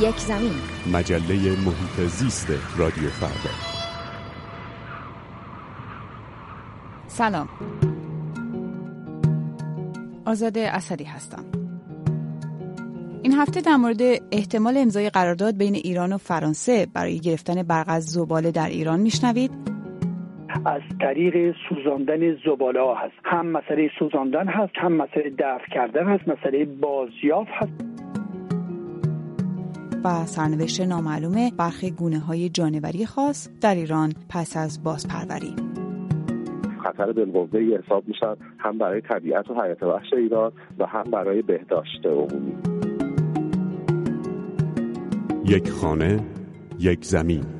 یک زمین. مجله محیط زیست رادیو فردا. سلام. آزاده اسدی هستم. این هفته در مورد احتمال امضای قرارداد بین ایران و فرانسه برای گرفتن برق از زباله در ایران میشنوید؟ از طریق سوزاندن زباله ها هست. هم مسئله سوزاندن هست هم مسئله دفع کردن هست مسئله بازیافت هست. و سرنوشت نامعلوم برخی گونه های جانوری خاص در ایران پس از بازپروری. خطر بالقوه حساب میشن هم برای طبیعت و حیات وحش ایران و هم برای بهداشت عمومی. یک خانه یک زمین.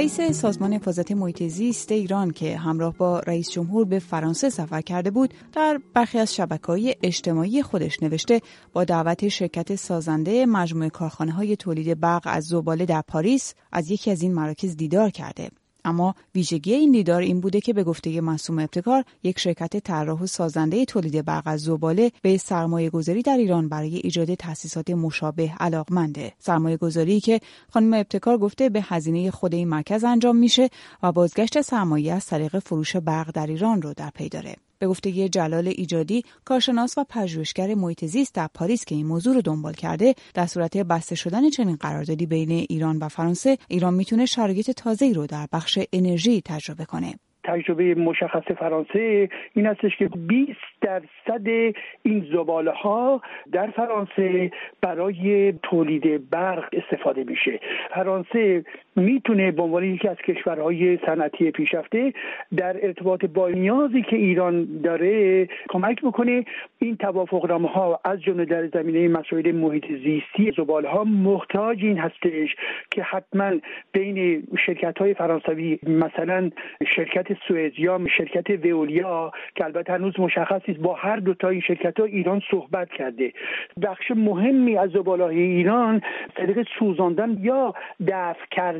رئیس سازمان حفاظت محیط زیست ایران که همراه با رئیس جمهور به فرانسه سفر کرده بود در برخی از شبکه‌های اجتماعی خودش نوشته با دعوت شرکت سازنده مجموعه کارخانه های تولید برق از زباله در پاریس از یکی از این مراکز دیدار کرده. اما ویژگی این دیدار این بوده که به گفته معصوم ابتکار یک شرکت طراح و سازنده تولید برق از زباله به سرمایه گذاری در ایران برای ایجاد تأسیسات مشابه علاقمنده. سرمایه گذاری که خانم ابتکار گفته به هزینه خود این مرکز انجام میشه و بازگشت سرمایه از طریق فروش برق در ایران رو در پی داره. به گفته جلال ایجادی کارشناس و پژوهشگر محیط زیست در پاریس که این موضوع رو دنبال کرده در صورت بسته شدن چنین قراردادی بین ایران و فرانسه ایران می‌تونه شرایط تازه‌ای رو در بخش انرژی تجربه کنه. تجربه مشخص فرانسه این هستش که 20 درصد این زباله ها در فرانسه برای تولید برق استفاده میشه. فرانسه می‌تونه به عنوان یکی از کشورهای صنعتی پیشرفته در ارتباط با نیازی که ایران داره کمک بکنه. این توافقنامه ها از جمله در زمینه مسائل محیط زیستی زباله ها محتاج این هستش که حتما بین شرکت های فرانسوی مثلا شرکت سوئز یا شرکت وئولیا که البته هنوز مشخص نیست با هر دو تا این شرکت ها ایران صحبت کرده. بخش مهمی از زباله های ایران طریق سوزاندن یا دفع کردن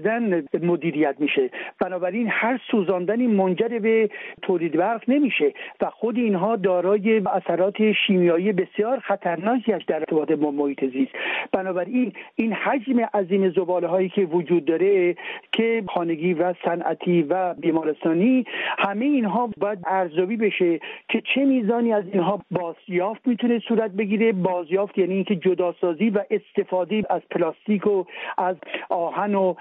مدیریت میشه. بنابراین هر سوزاندنی منجر به تولید برق نمیشه و خود اینها دارای اثرات شیمیایی بسیار خطرناکی است در ارتباط با محیط زیست. بنابراین این حجم عظیم زباله هایی که وجود داره که خانگی و صنعتی و بیمارستانی همه اینها باید ارزیابی بشه که چه میزانی از اینها بازیافت می‌تونه صورت بگیره. بازیافت یعنی اینکه جداسازی و استفاده از پلاستیک و از آهن و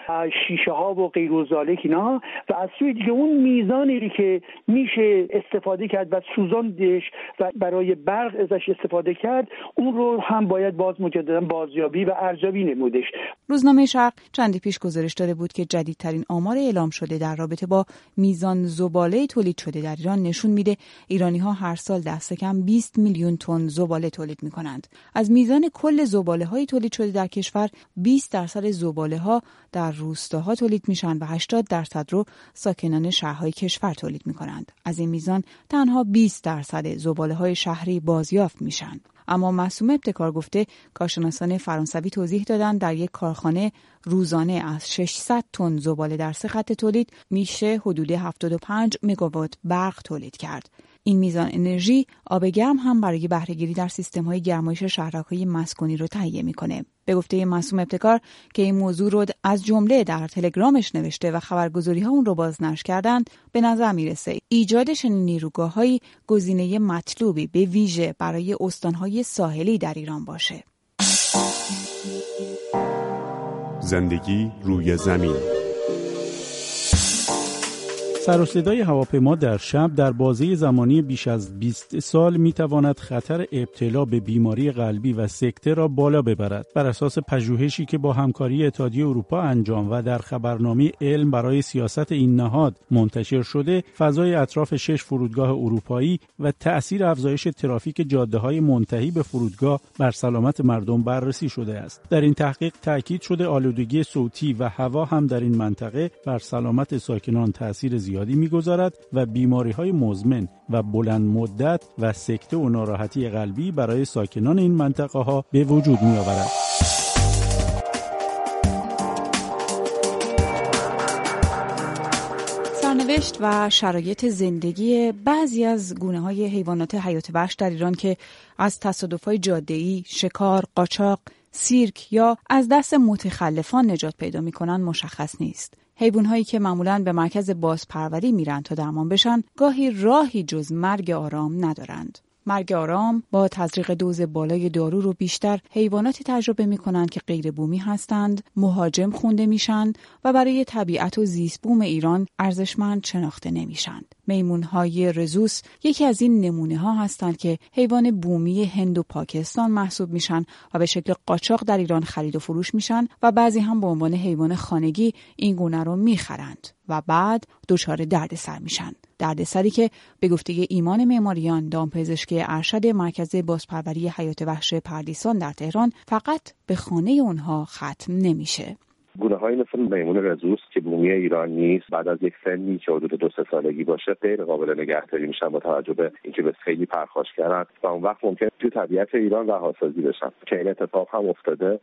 شیشه ها و غیر و اینا و از سوی دیگه اون میزانی که میشه استفاده کرد و سوزاندش و برای برق ازش استفاده کرد اون رو هم باید باز مجددا بازیابی و ارزیابی نمودش روزنامه شرق چندی پیش گزارش داده بود که جدیدترین آمار اعلام شده در رابطه با میزان زباله تولید شده در ایران نشون میده ایرانی ها هر سال دست کم 20 میلیون تن زباله تولید می کنند. از میزان کل زباله های تولید شده در کشور 20 درصد زباله ها در روستاها تولید میشن و 80 درصد رو ساکنان شهرهای کشور تولید می کنند. از این میزان تنها 20 درصد زباله های شهری بازیافت میشن. اما معصوم ابتکار گفته کارشناسان فرانسوی توضیح دادند در یک کارخانه روزانه از 600 تن زباله در سه خط تولید میشه حدود 75 مگاوات برق تولید کرد. این میزان انرژی آب گرم هم برای بهرهگیری در سیستم های گرمایش شهرک‌های مسکونی رو تهیه می‌کنه. به گفته معصوم ابتکار که این موضوع رو از جمله در تلگرامش نوشته و خبرگزاری ها اون رو بازنشر کردند به نظر می‌رسه ایجاد چنین نیروگاههایی گزینه مطلوبی به ویژه برای استانهای ساحلی در ایران باشه. زندگی روی زمین سر و صدای هواپیما در شب در بازه زمانی بیش از 20 سال می تواند خطر ابتلا به بیماری قلبی و سکته را بالا ببرد. بر اساس پژوهشی که با همکاری اتحادیه اروپا انجام و در خبرنامه علم برای سیاست این نهاد منتشر شده، فضای اطراف شش فرودگاه اروپایی و تأثیر افزایش ترافیک جاده های منتهی به فرودگاه بر سلامت مردم بررسی شده است. در این تحقیق تاکید شده آلودگی صوتی و هوا هم در این منطقه بر سلامت ساکنان تاثیر زیادی می‌گذارد و بیماری های مزمن و بلند مدت و سکته و ناراحتی قلبی برای ساکنان این منطقه ها به وجود می آورد. سرنوشت و شرایط زندگی بعضی از گونه های حیوانات حیات وحش در ایران که از تصادف های جاده‌ای، شکار، قاچاق، سیرک یا از دست متخلفان نجات پیدا می‌کنن مشخص نیست. حیوان هایی که معمولا به مرکز بازپروری میرن تا درمان بشن گاهی راهی جز مرگ آرام ندارند. مرگ آرام با تزریق دوز بالای دارو رو بیشتر حیواناتی تجربه می کنند که غیر بومی هستند، مهاجم خونده میشن و برای طبیعت و زیست بوم ایران ارزشمند شناخته نمیشند. میمون های رزوس یکی از این نمونه ها هستند که حیوان بومی هند و پاکستان محسوب میشن و به شکل قاچاق در ایران خرید و فروش میشن و بعضی هم به عنوان حیوان خانگی این گونه رو می‌خرند و بعد دچار دردسر میشن. دردسری که به گفته ایمان معماریان دامپزشکی ارشد مرکز بازپروری حیات وحش پردیسان در تهران فقط به خانه اونها ختم نمیشه. گونه های مثل میمون رزوس که بومی ایران نیست بعد از یک سنی که حدود دو سه سالگی باشه غیر قابل نگهداری میشن با توجه به اینکه به خیلی پرخاش کردن. و اون وقت ممکن تو طبیعت ایران رهاسازی بشن. که این اتفاق هم افتاده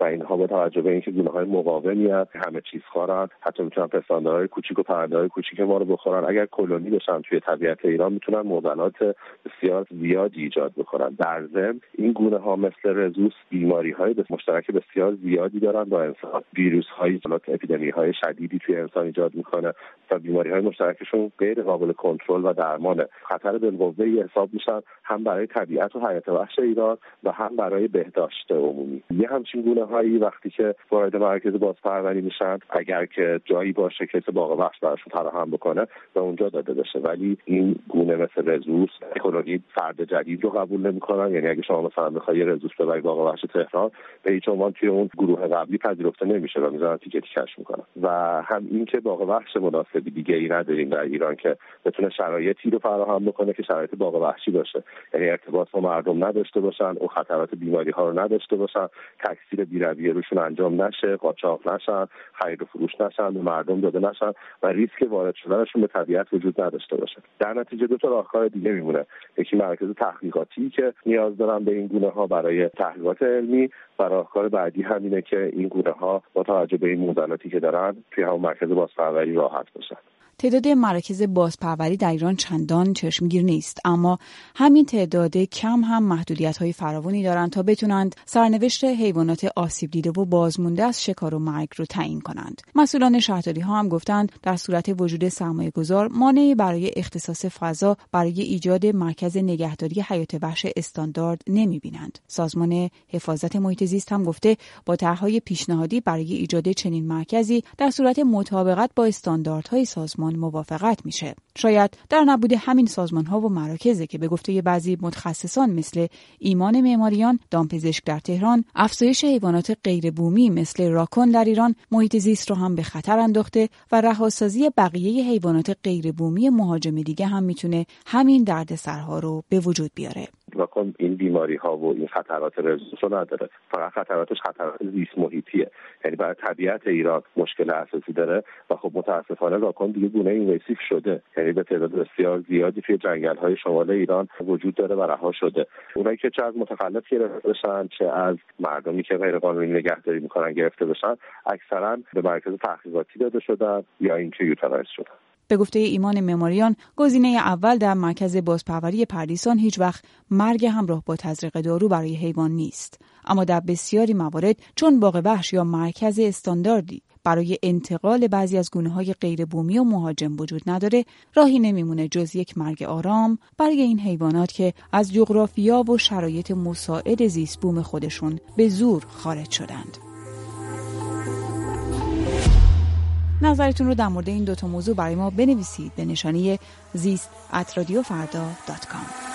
و اینها با توجه به اینکه گونه های مقاومی همه چیز خورن حتی می‌تونن پستاندارهای کوچیک و پرنده کوچیک ما رو بخورن. اگر کلونی بشن توی طبیعت ایران می‌تونن معضلات بسیار زیادی ایجاد بکنن در ضمن این گونه ها مثل رزوس بیماری های مشترک بسیار زیادی دارن با انسان. ویروس های اپیدمی های شدیدی توی انسان ایجاد می‌کنه و بیماری های مشترکشون غیر قابل کنترل و درمانه. خطر بالقوه حساب میشن هم برای طبیعت و حیات وحش ایران و هم برای بهداشت عمومی. یه همچین گونه هایی وقتی که وارد مرکز بازپروری میشن اگر که جایی باشه که باغ وحش براشون فراهم بکنه به اونجا داده بشه. ولی این گونه مثل رزوس کلونی فرد جدید رو قبول نمی‌کنن. یعنی اگه شما مثلا بخوای رزوس ببری باغ وحش تهران به هیچ عنوان توی اون گروه قبلی پذیرفته نمیشه. و می‌ذارن تیکه می‌کنن و هم این که باغ وحش مناسبی ای نداریم در ایران که بتونه شرایطی رو فراهم بکنه که شرایط باغ وحشی باشه. یعنی ارتباط با مردم نداشته باشن او خطرات بیماری ها رو نداشته باشن تکثیر بیرویه روشون انجام نشه قاچاق نشن خرید و فروش نشن به مردم داده نشن و ریسک وارد شدنشون به طبیعت وجود نداشته باشه. در نتیجه دو تا راهکار دیگه میمونه. یکی مرکز تحقیقاتی که نیاز دارن به این گونه ها برای تحقیقات علمی و راهکار بعدی همینه که این گونه ها با توجه به این موزلاتی که دارن توی همون مرکز بازپروری راحت باشن. تعداد مراکز بازپروری در ایران چندان چشمگیر نیست اما همین تعداد کم هم محدودیت های فراوانی دارند تا بتونند سرنوشت حیوانات آسیب دیده و بازمونده از شکار و مرگ رو تعیین کنند مسئولان شهرداری ها هم گفتند در صورت وجود سرمایه گذار مانعی برای اختصاص فضا برای ایجاد مرکز نگهداری حیات وحش استاندارد نمی بینند. سازمان حفاظت محیط زیست هم گفته با طرحهای پیشنهادی برای ایجاد چنین مرکزی در صورت مطابقت با استانداردهای سازمان موافقت میشه. شاید در نبود همین سازمان ها و مراکزه که به گفته بعضی متخصصان مثل ایمان معماریان دامپزشک در تهران افزایش حیوانات غیر بومی مثل راکون در ایران محیط زیست رو هم به خطر انداخته و رهاسازی بقیه حیوانات غیر بومی مهاجم دیگه هم می‌تونه همین دردسرها رو به وجود بیاره. کن این بیماری ها و این خطرات رزوس رو نداره. فقط خطراتش خطرات زیست محیطیه. یعنی برای طبیعت ایران مشکل اساسی داره و خب متاسفانه راکن دیگه گونه اینویسیو شده. یعنی به تعداد بسیار زیادی توی جنگل های شمال ایران وجود داره و رها شده. اونایی که چه از متخلف گرفته بشن چه از مردمی که غیر قانونی نگهداری می‌کنن گرفته بشن اکثرا به مرکز تحقیقاتی داده شدن یا اینکه یوتنایز شدن. به گفته ایمان مماریان گزینه اول در مرکز بازپروری پردیسان هیچ وقت مرگ همراه با تزریق دارو برای حیوان نیست. اما در بسیاری موارد چون باغ وحش یا مرکز استانداردی برای انتقال بعضی از گونه های غیر بومی و مهاجم وجود نداره راهی نمیمونه جز یک مرگ آرام برای این حیوانات که از جغرافیا و شرایط مساعد زیست بوم خودشون به زور خارج شدند. نظرتون رو در مورد این دوتا موضوع برای ما بنویسید به نشانی زیست ات رادیو فردا دات کام.